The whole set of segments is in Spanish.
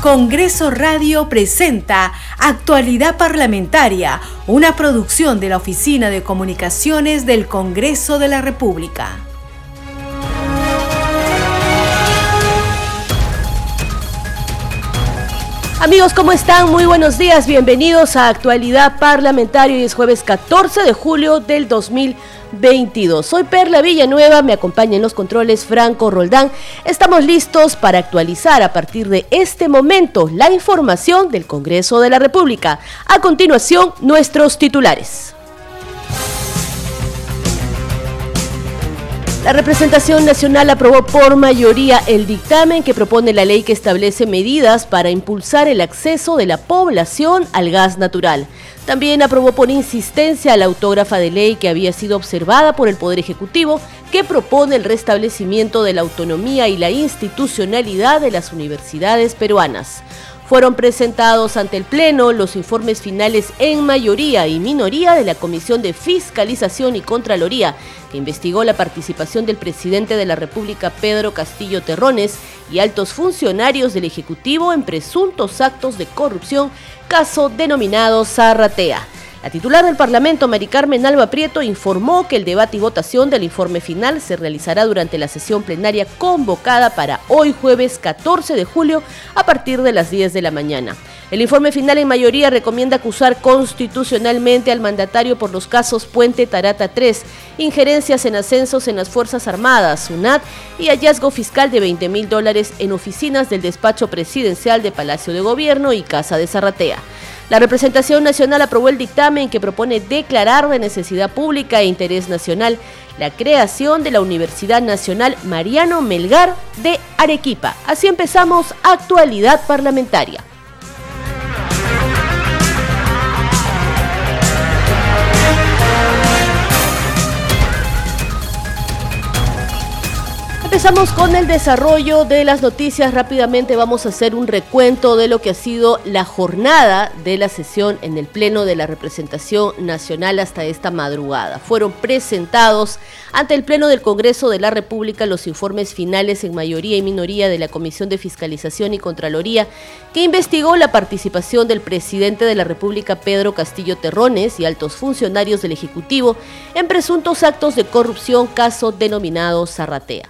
Congreso Radio presenta Actualidad Parlamentaria, una producción de la Oficina de Comunicaciones del Congreso de la República. Amigos, ¿cómo están? Muy buenos días, bienvenidos a Actualidad Parlamentaria. y es jueves 14 de julio del 2020. 22. Soy Perla Villanueva, me acompaña en los controles Franco Roldán. Estamos listos para actualizar a partir de este momento la información del Congreso de la República. A continuación, nuestros titulares. La representación nacional aprobó por mayoría el dictamen que propone la ley que establece medidas para impulsar el acceso de la población al gas natural. También aprobó por insistencia la autógrafa de ley que había sido observada por el Poder Ejecutivo que propone el restablecimiento de la autonomía y la institucionalidad de las universidades peruanas. Fueron presentados ante el Pleno los informes finales en mayoría y minoría de la Comisión de Fiscalización y Contraloría, que investigó la participación del presidente de la República, Pedro Castillo Terrones, y altos funcionarios del Ejecutivo en presuntos actos de corrupción, caso denominado Zarratea. La titular del Parlamento, Mari Carmen Alba Prieto, informó que el debate y votación del informe final se realizará durante la sesión plenaria convocada para hoy jueves 14 de julio a partir de las 10 de la mañana. El informe final en mayoría recomienda acusar constitucionalmente al mandatario por los casos Puente Tarata 3, injerencias en ascensos en las Fuerzas Armadas, SUNAT y hallazgo fiscal de 20 mil dólares en oficinas del despacho presidencial de Palacio de Gobierno y Casa de Zarratea. La representación nacional aprobó el dictamen que propone declarar de necesidad pública e interés nacional la creación de la Universidad Nacional Mariano Melgar de Arequipa. Así empezamos actualidad parlamentaria. Empezamos con el desarrollo de las noticias. Rápidamente vamos a hacer un recuento de lo que ha sido la jornada de la sesión en el Pleno de la Representación Nacional hasta esta madrugada. Fueron presentados ante el Pleno del Congreso de la República los informes finales en mayoría y minoría de la Comisión de Fiscalización y Contraloría que investigó la participación del presidente de la República Pedro Castillo Terrones y altos funcionarios del Ejecutivo en presuntos actos de corrupción caso denominado Zarratea.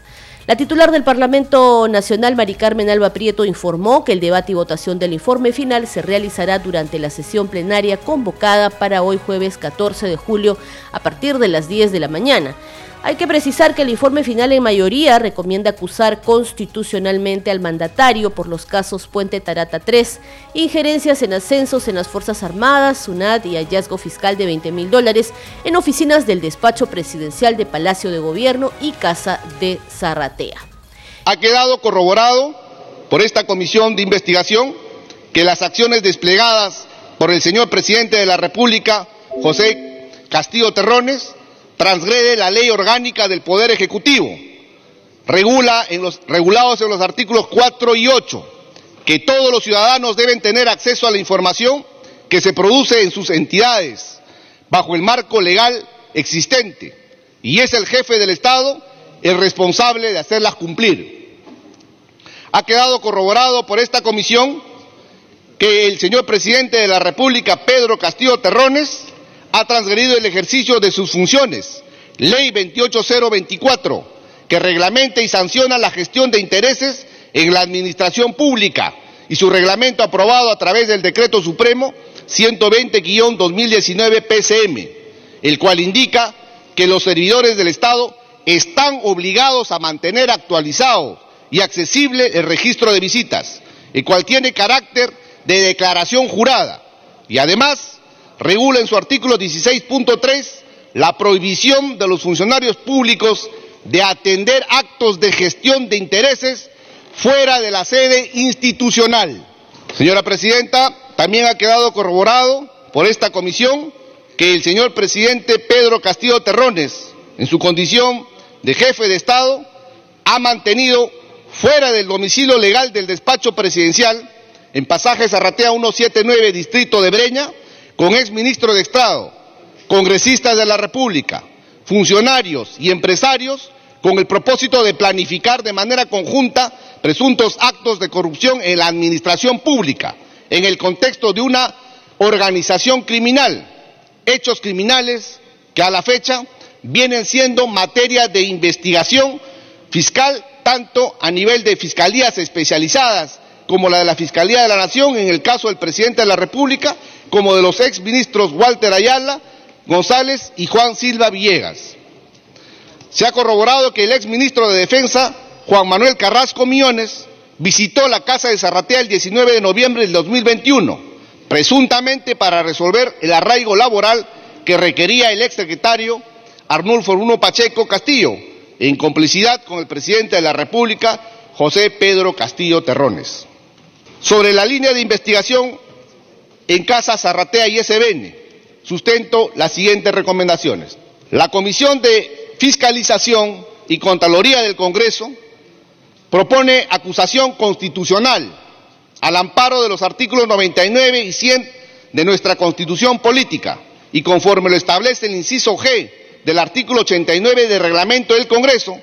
La titular del Parlamento Nacional, Mari Carmen Alba Prieto, informó que el debate y votación del informe final se realizará durante la sesión plenaria convocada para hoy jueves 14 de julio a partir de las 10 de la mañana. Hay que precisar que el informe final en mayoría recomienda acusar constitucionalmente al mandatario por los casos Puente Tarata 3, injerencias en ascensos en las Fuerzas Armadas, SUNAT y hallazgo fiscal de 20 mil dólares en oficinas del despacho presidencial de Palacio de Gobierno y Casa de Zarratea. Ha quedado corroborado por esta comisión de investigación que las acciones desplegadas por el señor presidente de la República, José Castillo Terrones, transgrede la ley orgánica del Poder Ejecutivo, regula en los, regulados en los artículos 4 y 8, que todos los ciudadanos deben tener acceso a la información que se produce en sus entidades bajo el marco legal existente, y es el jefe del Estado el responsable de hacerlas cumplir. Ha quedado corroborado por esta comisión que el señor presidente de la República, Pedro Castillo Terrones, ha transgredido el ejercicio de sus funciones. Ley 28024, que reglamenta y sanciona la gestión de intereses en la administración pública y su reglamento aprobado a través del Decreto Supremo 120-2019 PCM, el cual indica que los servidores del Estado están obligados a mantener actualizado y accesible el registro de visitas, el cual tiene carácter de declaración jurada y además regula en su artículo 16.3 la prohibición de los funcionarios públicos de atender actos de gestión de intereses fuera de la sede institucional. Señora Presidenta, también ha quedado corroborado por esta comisión que el señor presidente Pedro Castillo Terrones, en su condición de jefe de Estado, ha mantenido fuera del domicilio legal del despacho presidencial, en pasaje Zarratea 179, distrito de Breña, con exministros de Estado, congresistas de la República, funcionarios y empresarios con el propósito de planificar de manera conjunta presuntos actos de corrupción en la administración pública, en el contexto de una organización criminal, hechos criminales que a la fecha vienen siendo materia de investigación fiscal tanto a nivel de fiscalías especializadas como la de la Fiscalía de la Nación en el caso del presidente de la República, como de los exministros Walter Ayala, González y Juan Silva Villegas. Se ha corroborado que el exministro de Defensa, Juan Manuel Carrasco Millones, visitó la casa de Zarratea el 19 de noviembre del 2021, presuntamente para resolver el arraigo laboral que requería el exsecretario Arnulfo Bruno Pacheco Castillo, en complicidad con el presidente de la República, José Pedro Castillo Terrones. Sobre la línea de investigación en Casa Zarratea y SBN, sustento las siguientes recomendaciones. La Comisión de Fiscalización y Contraloría del Congreso propone acusación constitucional al amparo de los artículos 99 y 100 de nuestra Constitución Política y conforme lo establece el inciso G del artículo 89 del reglamento del Congreso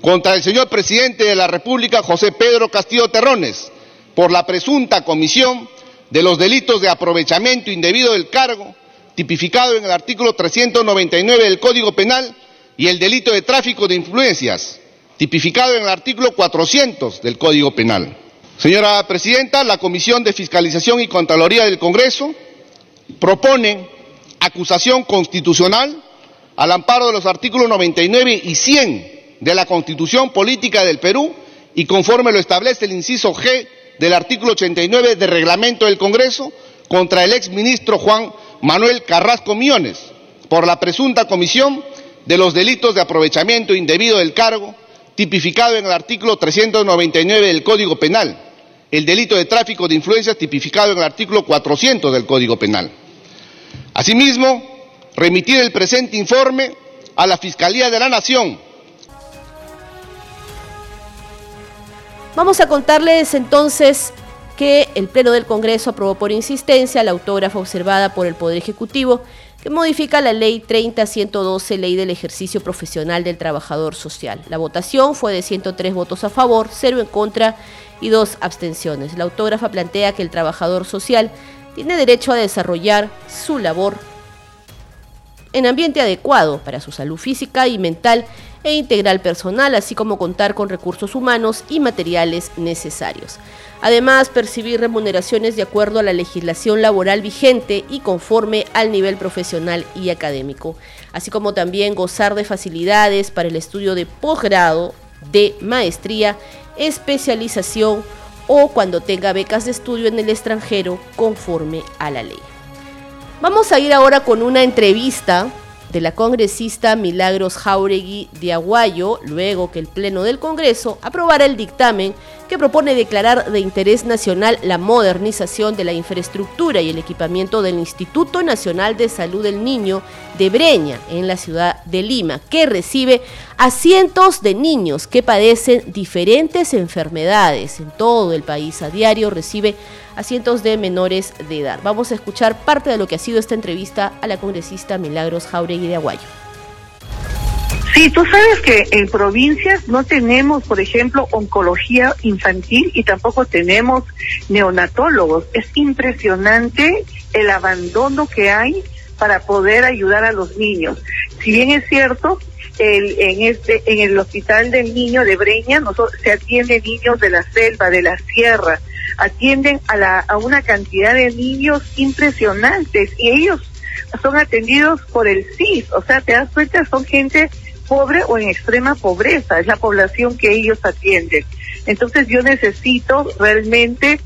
contra el señor presidente de la República, José Pedro Castillo Terrones, por la presunta comisión de los delitos de aprovechamiento indebido del cargo, tipificado en el artículo 399 del Código Penal, y el delito de tráfico de influencias, tipificado en el artículo 400 del Código Penal. Señora Presidenta, la Comisión de Fiscalización y Contraloría del Congreso propone acusación constitucional al amparo de los artículos 99 y 100 de la Constitución Política del Perú y conforme lo establece el inciso G del artículo 89 del reglamento del Congreso contra el exministro Juan Manuel Carrasco Millones por la presunta comisión de los delitos de aprovechamiento indebido del cargo tipificado en el artículo 399 del Código Penal, el delito de tráfico de influencias tipificado en el artículo 400 del Código Penal. Asimismo, remitir el presente informe a la Fiscalía de la Nación Vamos a contarles entonces que el Pleno del Congreso aprobó por insistencia la autógrafa observada por el Poder Ejecutivo que modifica la Ley 30.112, Ley del Ejercicio Profesional del Trabajador Social. La votación fue de 103 votos a favor, 0 en contra y 2 abstenciones. La autógrafa plantea que el trabajador social tiene derecho a desarrollar su labor en ambiente adecuado para su salud física y mental e integral personal, así como contar con recursos humanos y materiales necesarios. Además, percibir remuneraciones de acuerdo a la legislación laboral vigente y conforme al nivel profesional y académico, así como también gozar de facilidades para el estudio de posgrado, de maestría, especialización o cuando tenga becas de estudio en el extranjero conforme a la ley. Vamos a ir ahora con una entrevista de la congresista Milagros Jauregui de Aguayo, luego que el Pleno del Congreso aprobara el dictamen que propone declarar de interés nacional la modernización de la infraestructura y el equipamiento del Instituto Nacional de Salud del Niño de Breña, en la ciudad de Lima, que recibe a cientos de niños que padecen diferentes enfermedades en todo el país. A diario recibe a cientos de menores de edad. Vamos a escuchar parte de lo que ha sido esta entrevista a la congresista Milagros Jauregui de Aguayo. Sí, tú sabes que en provincias no tenemos, por ejemplo, oncología infantil y tampoco tenemos neonatólogos. Es impresionante el abandono que hay para poder ayudar a los niños. Si bien es cierto, el, en este en el hospital del niño de Breña se atienden niños de la selva, de la sierra, atienden a, la, a una cantidad de niños impresionantes y ellos son atendidos por el CIS, o sea, te das cuenta, son gente pobre o en extrema pobreza, es la población que ellos atienden. Entonces yo necesito realmente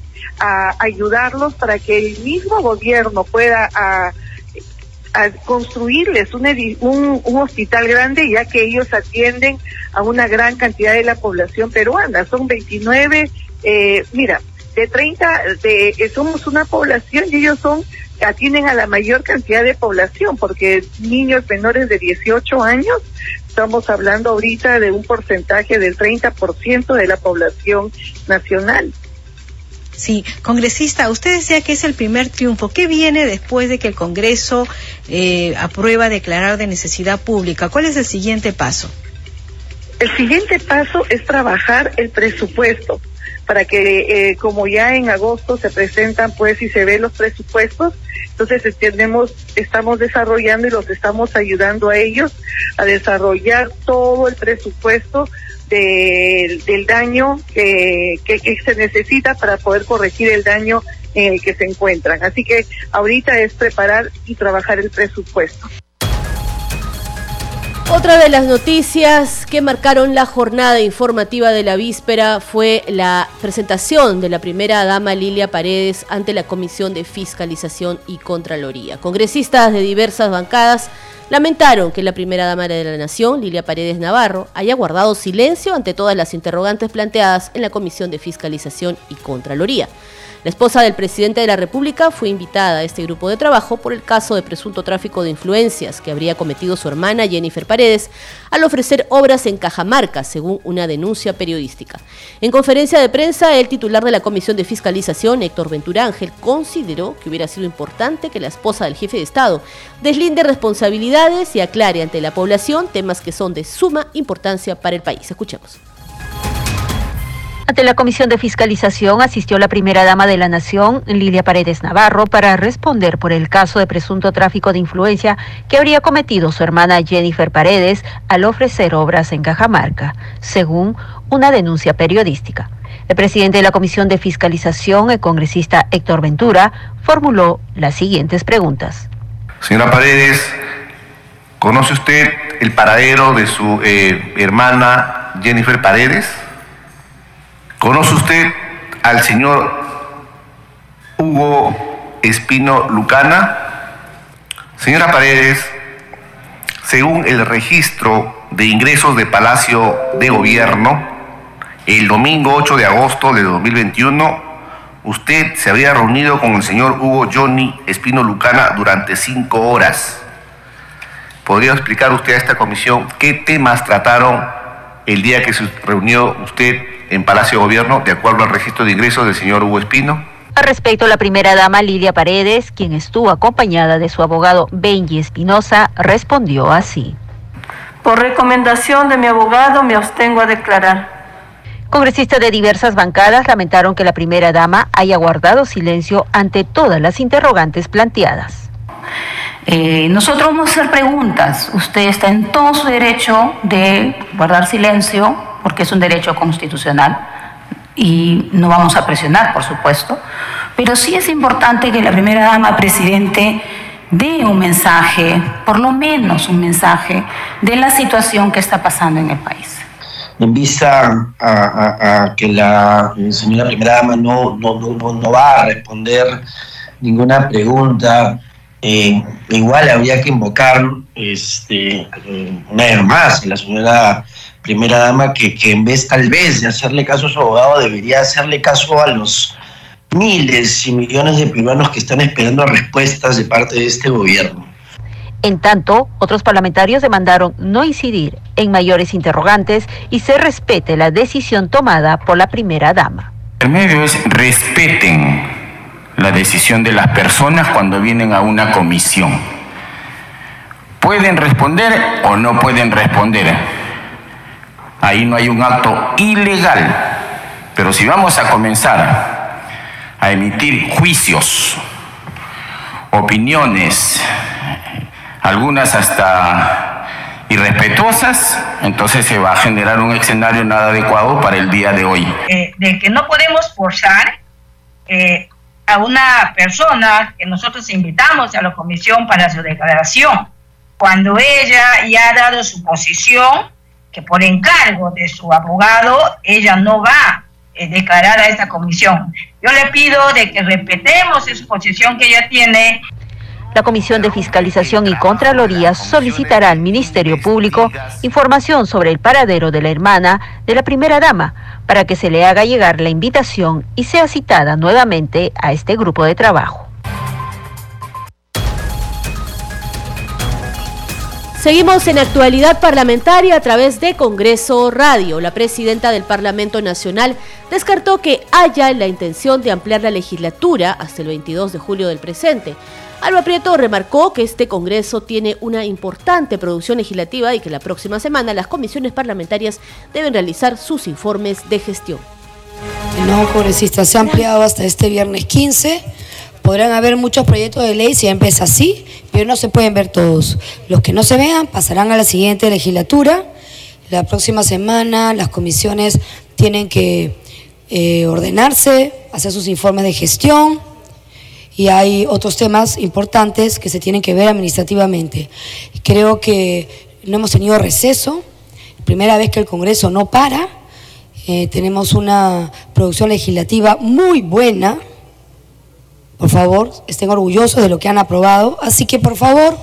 ayudarlos para que el mismo gobierno pueda a, construirles un, un, un, hospital grande, ya que ellos atienden a una gran cantidad de la población peruana. Son 29, eh, mira, de 30, de, somos una población y ellos son atienden a la mayor cantidad de población, porque niños menores de 18 años, estamos hablando ahorita de un porcentaje del 30% de la población nacional. Sí, congresista, usted decía que es el primer triunfo. ¿Qué viene después de que el Congreso eh, aprueba declarar de necesidad pública? ¿Cuál es el siguiente paso? El siguiente paso es trabajar el presupuesto. Para que eh, como ya en agosto se presentan pues y se ven los presupuestos, entonces tenemos, estamos desarrollando y los estamos ayudando a ellos a desarrollar todo el presupuesto del, del daño que, que, que se necesita para poder corregir el daño en el que se encuentran. Así que ahorita es preparar y trabajar el presupuesto. Otra de las noticias que marcaron la jornada informativa de la víspera fue la presentación de la primera dama Lilia Paredes ante la Comisión de Fiscalización y Contraloría. Congresistas de diversas bancadas lamentaron que la primera dama de la Nación, Lilia Paredes Navarro, haya guardado silencio ante todas las interrogantes planteadas en la Comisión de Fiscalización y Contraloría. La esposa del presidente de la República fue invitada a este grupo de trabajo por el caso de presunto tráfico de influencias que habría cometido su hermana Jennifer Paredes al ofrecer obras en Cajamarca, según una denuncia periodística. En conferencia de prensa, el titular de la Comisión de Fiscalización, Héctor Ventura Ángel, consideró que hubiera sido importante que la esposa del jefe de Estado deslinde responsabilidades y aclare ante la población temas que son de suma importancia para el país. Escuchemos. Ante la Comisión de Fiscalización asistió la primera dama de la Nación, Lidia Paredes Navarro, para responder por el caso de presunto tráfico de influencia que habría cometido su hermana Jennifer Paredes al ofrecer obras en Cajamarca, según una denuncia periodística. El presidente de la Comisión de Fiscalización, el congresista Héctor Ventura, formuló las siguientes preguntas. Señora Paredes, ¿conoce usted el paradero de su eh, hermana Jennifer Paredes? ¿Conoce usted al señor Hugo Espino Lucana? Señora Paredes, según el registro de ingresos de Palacio de Gobierno, el domingo 8 de agosto de 2021, usted se había reunido con el señor Hugo Johnny Espino Lucana durante cinco horas. ¿Podría explicar usted a esta comisión qué temas trataron el día que se reunió usted en Palacio de Gobierno, de acuerdo al registro de ingresos del señor Hugo Espino? Al respecto, la primera dama Lidia Paredes, quien estuvo acompañada de su abogado Benji Espinosa, respondió así. Por recomendación de mi abogado me abstengo a declarar. Congresistas de diversas bancadas lamentaron que la primera dama haya guardado silencio ante todas las interrogantes planteadas. Eh, nosotros vamos a hacer preguntas. Usted está en todo su derecho de guardar silencio, porque es un derecho constitucional, y no vamos a presionar, por supuesto. Pero sí es importante que la primera dama, presidente, dé un mensaje, por lo menos un mensaje, de la situación que está pasando en el país. En vista a, que la señora primera dama no, no, no, no va a responder ninguna pregunta eh, igual habría que invocar este, una vez más la señora primera dama que, que en vez tal vez de hacerle caso a su abogado debería hacerle caso a los miles y millones de peruanos que están esperando respuestas de parte de este gobierno. En tanto, otros parlamentarios demandaron no incidir en mayores interrogantes y se respete la decisión tomada por la primera dama. El medio es respeten la decisión de las personas cuando vienen a una comisión. Pueden responder o no pueden responder. Ahí no hay un acto ilegal. Pero si vamos a comenzar a emitir juicios, opiniones, algunas hasta irrespetuosas, entonces se va a generar un escenario nada adecuado para el día de hoy. Eh, de que no podemos forzar eh, a una persona que nosotros invitamos a la comisión para su declaración. Cuando ella ya ha dado su posición, que por encargo de su abogado, ella no va a eh, declarar a esta comisión. Yo le pido de que respetemos esa posición que ella tiene. La Comisión de Fiscalización y Contraloría solicitará al Ministerio Público información sobre el paradero de la hermana de la primera dama para que se le haga llegar la invitación y sea citada nuevamente a este grupo de trabajo. Seguimos en actualidad parlamentaria a través de Congreso Radio. La presidenta del Parlamento Nacional descartó que haya la intención de ampliar la legislatura hasta el 22 de julio del presente. Alba Prieto remarcó que este Congreso tiene una importante producción legislativa y que la próxima semana las comisiones parlamentarias deben realizar sus informes de gestión. No, congresista, se ha ampliado hasta este viernes 15. Podrán haber muchos proyectos de ley si empieza así, pero no se pueden ver todos. Los que no se vean pasarán a la siguiente legislatura. La próxima semana las comisiones tienen que eh, ordenarse, hacer sus informes de gestión y hay otros temas importantes que se tienen que ver administrativamente. Creo que no hemos tenido receso, primera vez que el Congreso no para, eh, tenemos una producción legislativa muy buena, por favor, estén orgullosos de lo que han aprobado, así que por favor,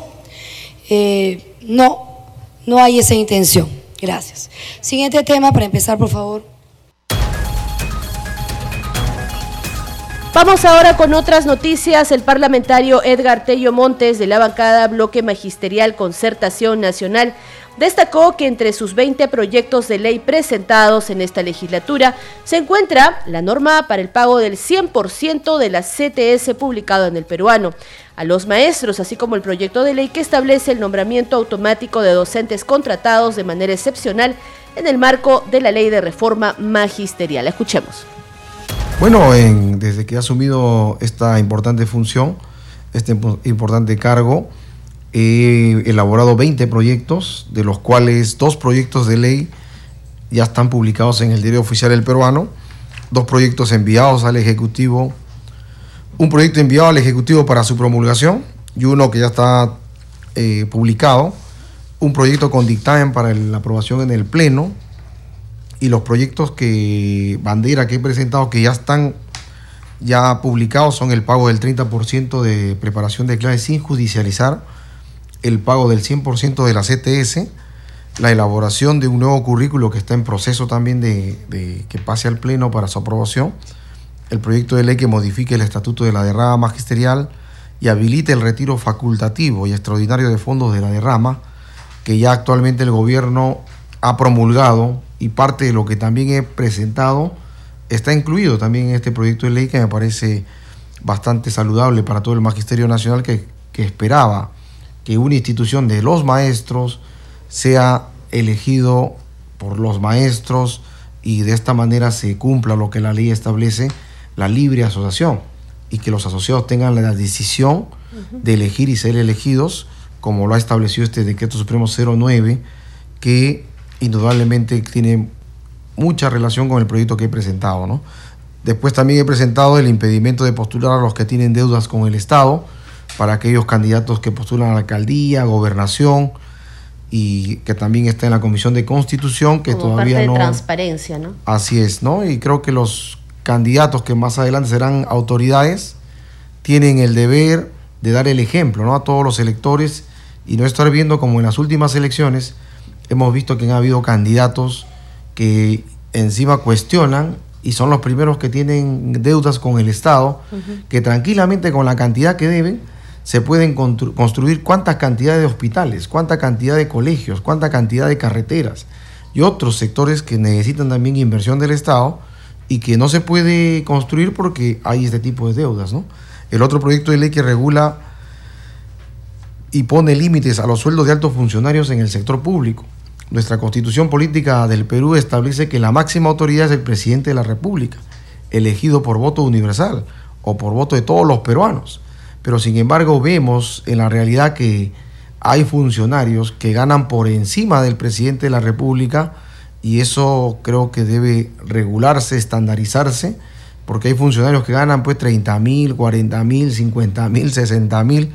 eh, no, no hay esa intención. Gracias. Siguiente tema para empezar, por favor. Vamos ahora con otras noticias. El parlamentario Edgar Tello Montes de la bancada Bloque Magisterial Concertación Nacional destacó que entre sus 20 proyectos de ley presentados en esta legislatura se encuentra la norma para el pago del 100% de la CTS publicado en el peruano a los maestros, así como el proyecto de ley que establece el nombramiento automático de docentes contratados de manera excepcional en el marco de la ley de reforma magisterial. Escuchemos. Bueno, desde que he asumido esta importante función, este importante cargo, he elaborado 20 proyectos, de los cuales dos proyectos de ley ya están publicados en el diario oficial del peruano, dos proyectos enviados al Ejecutivo, un proyecto enviado al Ejecutivo para su promulgación y uno que ya está eh, publicado, un proyecto con dictamen para la aprobación en el Pleno, y los proyectos que bandera que he presentado que ya están ya publicados son el pago del 30% de preparación de clases sin judicializar, el pago del 100% de la CTS, la elaboración de un nuevo currículo que está en proceso también de, que pase al Pleno para su aprobación, el proyecto de ley que modifique el estatuto de la derrama magisterial y habilite el retiro facultativo y extraordinario de fondos de la derrama, que ya actualmente el gobierno ha promulgado y parte de lo que también he presentado está incluido también en este proyecto de ley que me parece bastante saludable para todo el Magisterio Nacional que, esperaba que una institución de los maestros sea elegido por los maestros y de esta manera se cumpla lo que la ley establece, la libre asociación, y que los asociados tengan la decisión de elegir y ser elegidos, como lo ha establecido este decreto supremo 09, que indudablemente tiene mucha relación con el proyecto que he presentado. ¿no? Después también he presentado el impedimento de postular a los que tienen deudas con el Estado, para aquellos candidatos que postulan a la alcaldía, gobernación, y que también está en la Comisión de Constitución, que todavía parte no... De transparencia, ¿no? Así es, ¿no? Y creo que los candidatos que más adelante serán autoridades tienen el deber de dar el ejemplo, ¿no? A todos los electores y no estar viendo como en las últimas elecciones hemos visto que ha habido candidatos que encima cuestionan y son los primeros que tienen deudas con el Estado, que tranquilamente con la cantidad que deben se pueden construir cuántas cantidades de hospitales, cuánta cantidad de colegios, cuánta cantidad de carreteras y otros sectores que necesitan también inversión del Estado y que no se puede construir porque hay este tipo de deudas. ¿no? El otro proyecto de ley que regula y pone límites a los sueldos de altos funcionarios en el sector público. Nuestra constitución política del Perú establece que la máxima autoridad es el presidente de la República, elegido por voto universal o por voto de todos los peruanos. Pero sin embargo vemos en la realidad que hay funcionarios que ganan por encima del presidente de la República y eso creo que debe regularse, estandarizarse, porque hay funcionarios que ganan pues 30 mil, 40 mil, 50 mil, 60 mil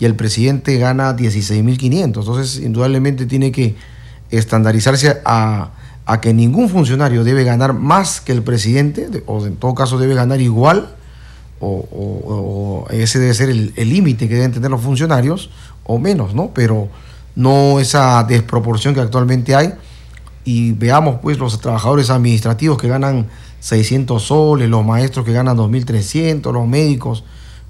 y el presidente gana 16 mil 500. Entonces indudablemente tiene que estandarizarse a, que ningún funcionario debe ganar más que el presidente, o en todo caso debe ganar igual, o, ese debe ser el límite que deben tener los funcionarios, o menos, ¿no? Pero no esa desproporción que actualmente hay. Y veamos pues los trabajadores administrativos que ganan 600 soles, los maestros que ganan 2.300, los médicos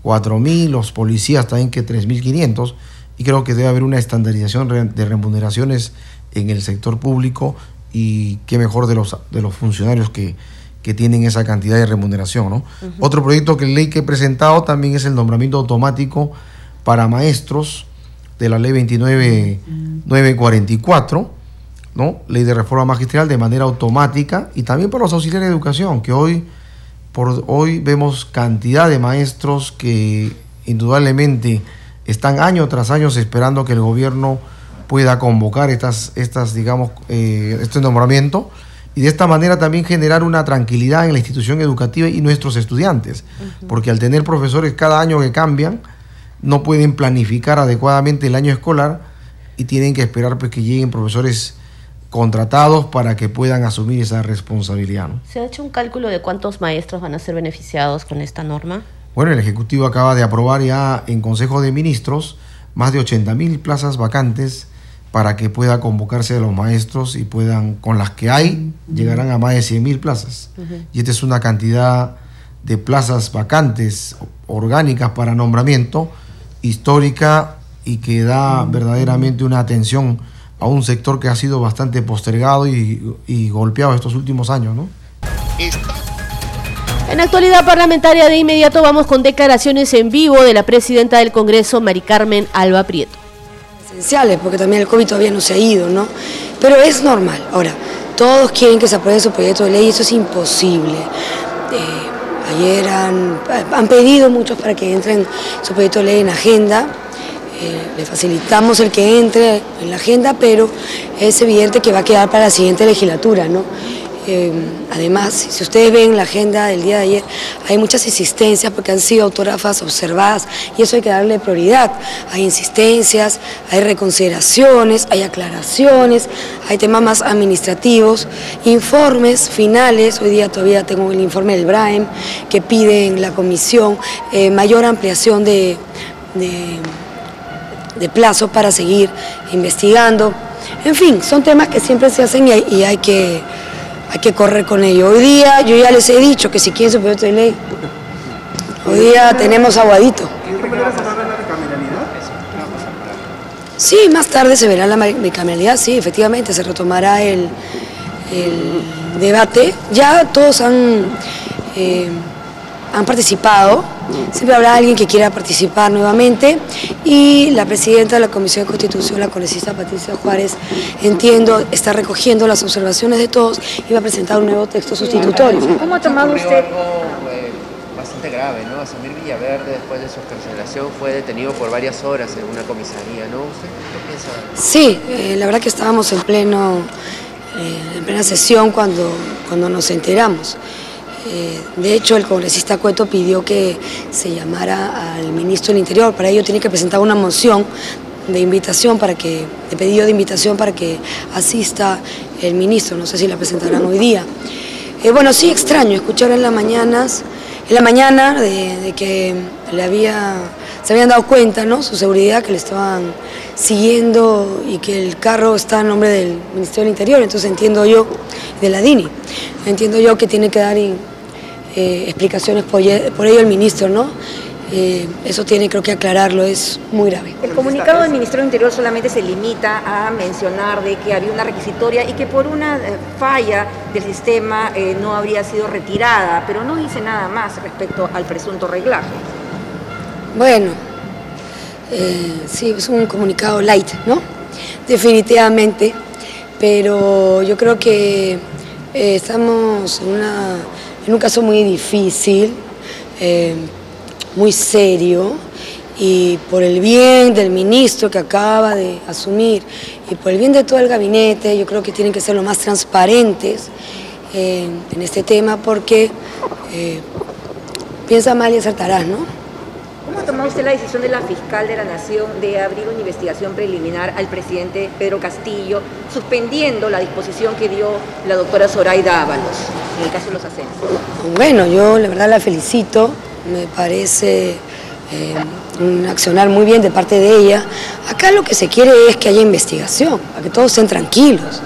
4.000, los policías también que 3.500. Y creo que debe haber una estandarización de remuneraciones en el sector público y qué mejor de los, de los funcionarios que, tienen esa cantidad de remuneración. Otro proyecto que ley que he presentado también es el nombramiento automático para maestros de la ley 29944, ¿no? ley de reforma magistral de manera automática y también para los auxiliares de educación, que hoy por hoy vemos cantidad de maestros que indudablemente están año tras año esperando que el gobierno pueda convocar estas, estas digamos, eh, este nombramiento y de esta manera también generar una tranquilidad en la institución educativa y nuestros estudiantes, porque al tener profesores cada año que cambian, no pueden planificar adecuadamente el año escolar y tienen que esperar pues, que lleguen profesores contratados para que puedan asumir esa responsabilidad. ¿Se ha hecho un cálculo de cuántos maestros van a ser beneficiados con esta norma? Bueno, el Ejecutivo acaba de aprobar ya en Consejo de Ministros más de 80 mil plazas vacantes para que pueda convocarse a los maestros y puedan, con las que hay, llegarán a más de 100 mil plazas. Y esta es una cantidad de plazas vacantes orgánicas para nombramiento histórica y que da verdaderamente una atención a un sector que ha sido bastante postergado y, golpeado estos últimos años, ¿no? En actualidad parlamentaria de inmediato vamos con declaraciones en vivo de la presidenta del Congreso, Mari Carmen Alba Prieto. Esenciales, porque también el COVID todavía no se ha ido, ¿no? Pero es normal. Ahora, todos quieren que se apruebe su proyecto de ley y eso es imposible. Eh, ayer han, han pedido muchos para que entren su proyecto de ley en agenda eh, le facilitamos el que entre en la agenda, pero es evidente que va a quedar para la siguiente legislatura, ¿no? Eh, además, si ustedes ven la agenda del día de ayer, hay muchas insistencias porque han sido autógrafas observadas y eso hay que darle prioridad. Hay insistencias, hay reconsideraciones, hay aclaraciones, hay temas más administrativos, informes finales. Hoy día todavía tengo el informe del BRAEM que pide en la comisión eh, mayor ampliación de de plazo para seguir investigando. En fin, son temas que siempre se hacen y hay, que, hay que correr con ello. Hoy día yo ya les he dicho que si quieren su proyecto de ley, hoy día tenemos aguadito. Sí, más tarde se verá la bicameralidad, sí, efectivamente, se retomará el, debate. Ya todos han... Eh, han participado, siempre habrá alguien que quiera participar nuevamente y la presidenta de la Comisión de Constitución, la congresista Patricia Juárez, entiendo, está recogiendo las observaciones de todos y va a presentar un nuevo texto sustitutorio. ¿Cómo ha tomado usted? Eh, bastante grave, ¿no? Samir Villaverde, después de su carcelación, fue detenido por varias horas en una comisaría, ¿no? ¿Usted qué piensa? Sí, eh, la verdad que estábamos en pleno, eh, en plena sesión cuando, cuando nos enteramos. Eh, de hecho, el congresista Cueto pidió que se llamara al ministro del Interior. Para ello tiene que presentar una moción de invitación para que, de pedido de invitación para que asista el ministro. No sé si la presentarán hoy día. Eh, bueno, sí, extraño escuchar en las mañanas, en la mañana de, que le había, se habían dado cuenta, ¿no? Su seguridad, que le estaban siguiendo y que el carro está en nombre del Ministerio del Interior. Entonces entiendo yo, de la DINI, entiendo yo que tiene que dar eh, explicaciones por, ello el ministro, ¿no? Eh, eso tiene creo que aclararlo, es muy grave. El comunicado del Ministerio del Interior solamente se limita a mencionar de que había una requisitoria y que por una eh, falla del sistema no habría sido retirada, pero no dice nada más respecto al presunto reglaje. Bueno, sí, es un comunicado light, ¿no? Definitivamente, pero yo creo que estamos en una un caso muy difícil, eh, muy serio, y por el bien del ministro que acaba de asumir y por el bien de todo el gabinete, yo creo que tienen que ser lo más transparentes eh, en este tema porque eh, piensa mal y acertarás, ¿no? ¿Cómo tomó usted la decisión de la fiscal de la Nación de abrir una investigación preliminar al presidente Pedro Castillo, suspendiendo la disposición que dio la doctora Zoraida Ábalos en el caso de los ascensos? Bueno, yo la verdad la felicito, me parece eh, un accionar muy bien de parte de ella. Acá lo que se quiere es que haya investigación, para que todos estén tranquilos,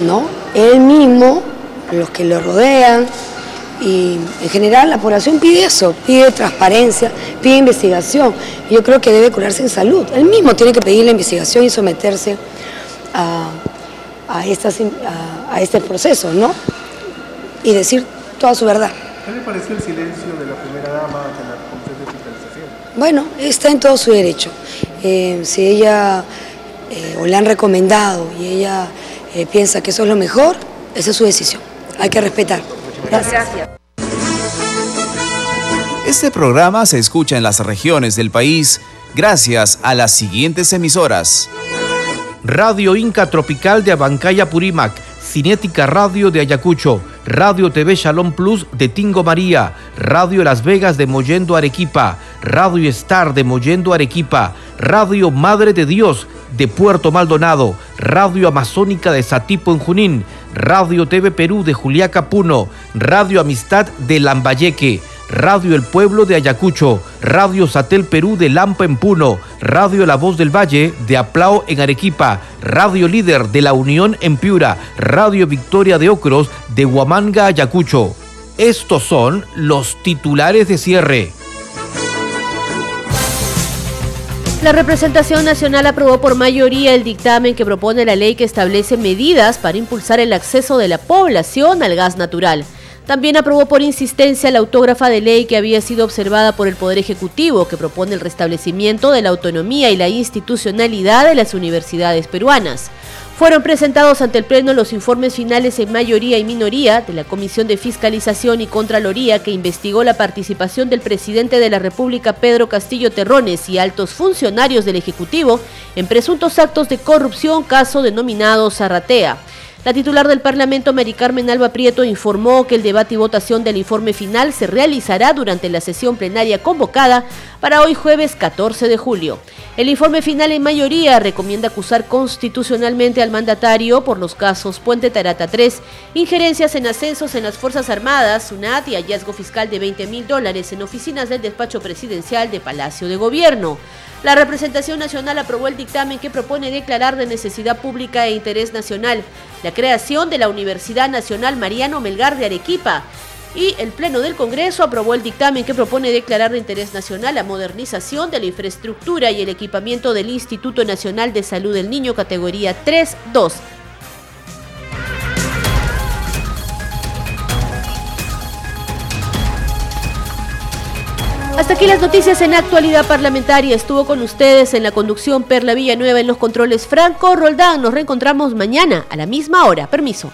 ¿no? Él mismo, los que lo rodean, y en general la población pide eso, pide transparencia, pide investigación. Yo creo que debe curarse en salud. Él mismo tiene que pedir la investigación y someterse a, a, estas, a, este proceso, ¿no? Y decir toda su verdad. ¿Qué le pareció el silencio de la primera dama ante la Comisión de Fiscalización? Bueno, está en todo su derecho. Eh, si ella, eh, o le han recomendado y ella eh, piensa que eso es lo mejor, esa es su decisión. Hay que respetar. Gracias. Este programa se escucha en las regiones del país gracias a las siguientes emisoras. Radio Inca Tropical de Abancaya Purímac, Cinética Radio de Ayacucho, Radio TV Shalom Plus de Tingo María, Radio Las Vegas de Mollendo Arequipa, Radio Star de Mollendo Arequipa, Radio Madre de Dios de Puerto Maldonado, Radio Amazónica de Satipo en Junín, Radio TV Perú de Juliaca Puno, Radio Amistad de Lambayeque, Radio El Pueblo de Ayacucho, Radio Satel Perú de Lampa en Puno, Radio La Voz del Valle de Aplao en Arequipa, Radio Líder de La Unión en Piura, Radio Victoria de Ocros de Huamanga, Ayacucho. Estos son los titulares de cierre. La representación nacional aprobó por mayoría el dictamen que propone la ley que establece medidas para impulsar el acceso de la población al gas natural. También aprobó por insistencia la autógrafa de ley que había sido observada por el Poder Ejecutivo, que propone el restablecimiento de la autonomía y la institucionalidad de las universidades peruanas. Fueron presentados ante el Pleno los informes finales en mayoría y minoría de la Comisión de Fiscalización y Contraloría que investigó la participación del presidente de la República Pedro Castillo Terrones y altos funcionarios del Ejecutivo en presuntos actos de corrupción caso denominado Zarratea. La titular del Parlamento, Mari Carmen Alba Prieto, informó que el debate y votación del informe final se realizará durante la sesión plenaria convocada para hoy jueves 14 de julio. El informe final en mayoría recomienda acusar constitucionalmente al mandatario por los casos Puente Tarata 3, injerencias en ascensos en las Fuerzas Armadas, SUNAT y hallazgo fiscal de 20 mil dólares en oficinas del despacho presidencial de Palacio de Gobierno. La representación nacional aprobó el dictamen que propone declarar de necesidad pública e interés nacional la creación de la Universidad Nacional Mariano Melgar de Arequipa. Y el Pleno del Congreso aprobó el dictamen que propone declarar de interés nacional la modernización de la infraestructura y el equipamiento del Instituto Nacional de Salud del Niño categoría 3-2 Hasta aquí las noticias en actualidad parlamentaria. Estuvo con ustedes en la conducción Perla Villanueva en los controles Franco Roldán. Nos reencontramos mañana a la misma hora. Permiso.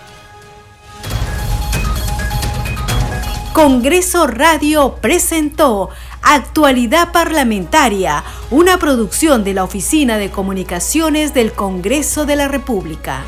Congreso Radio presentó Actualidad Parlamentaria, una producción de la Oficina de Comunicaciones del Congreso de la República.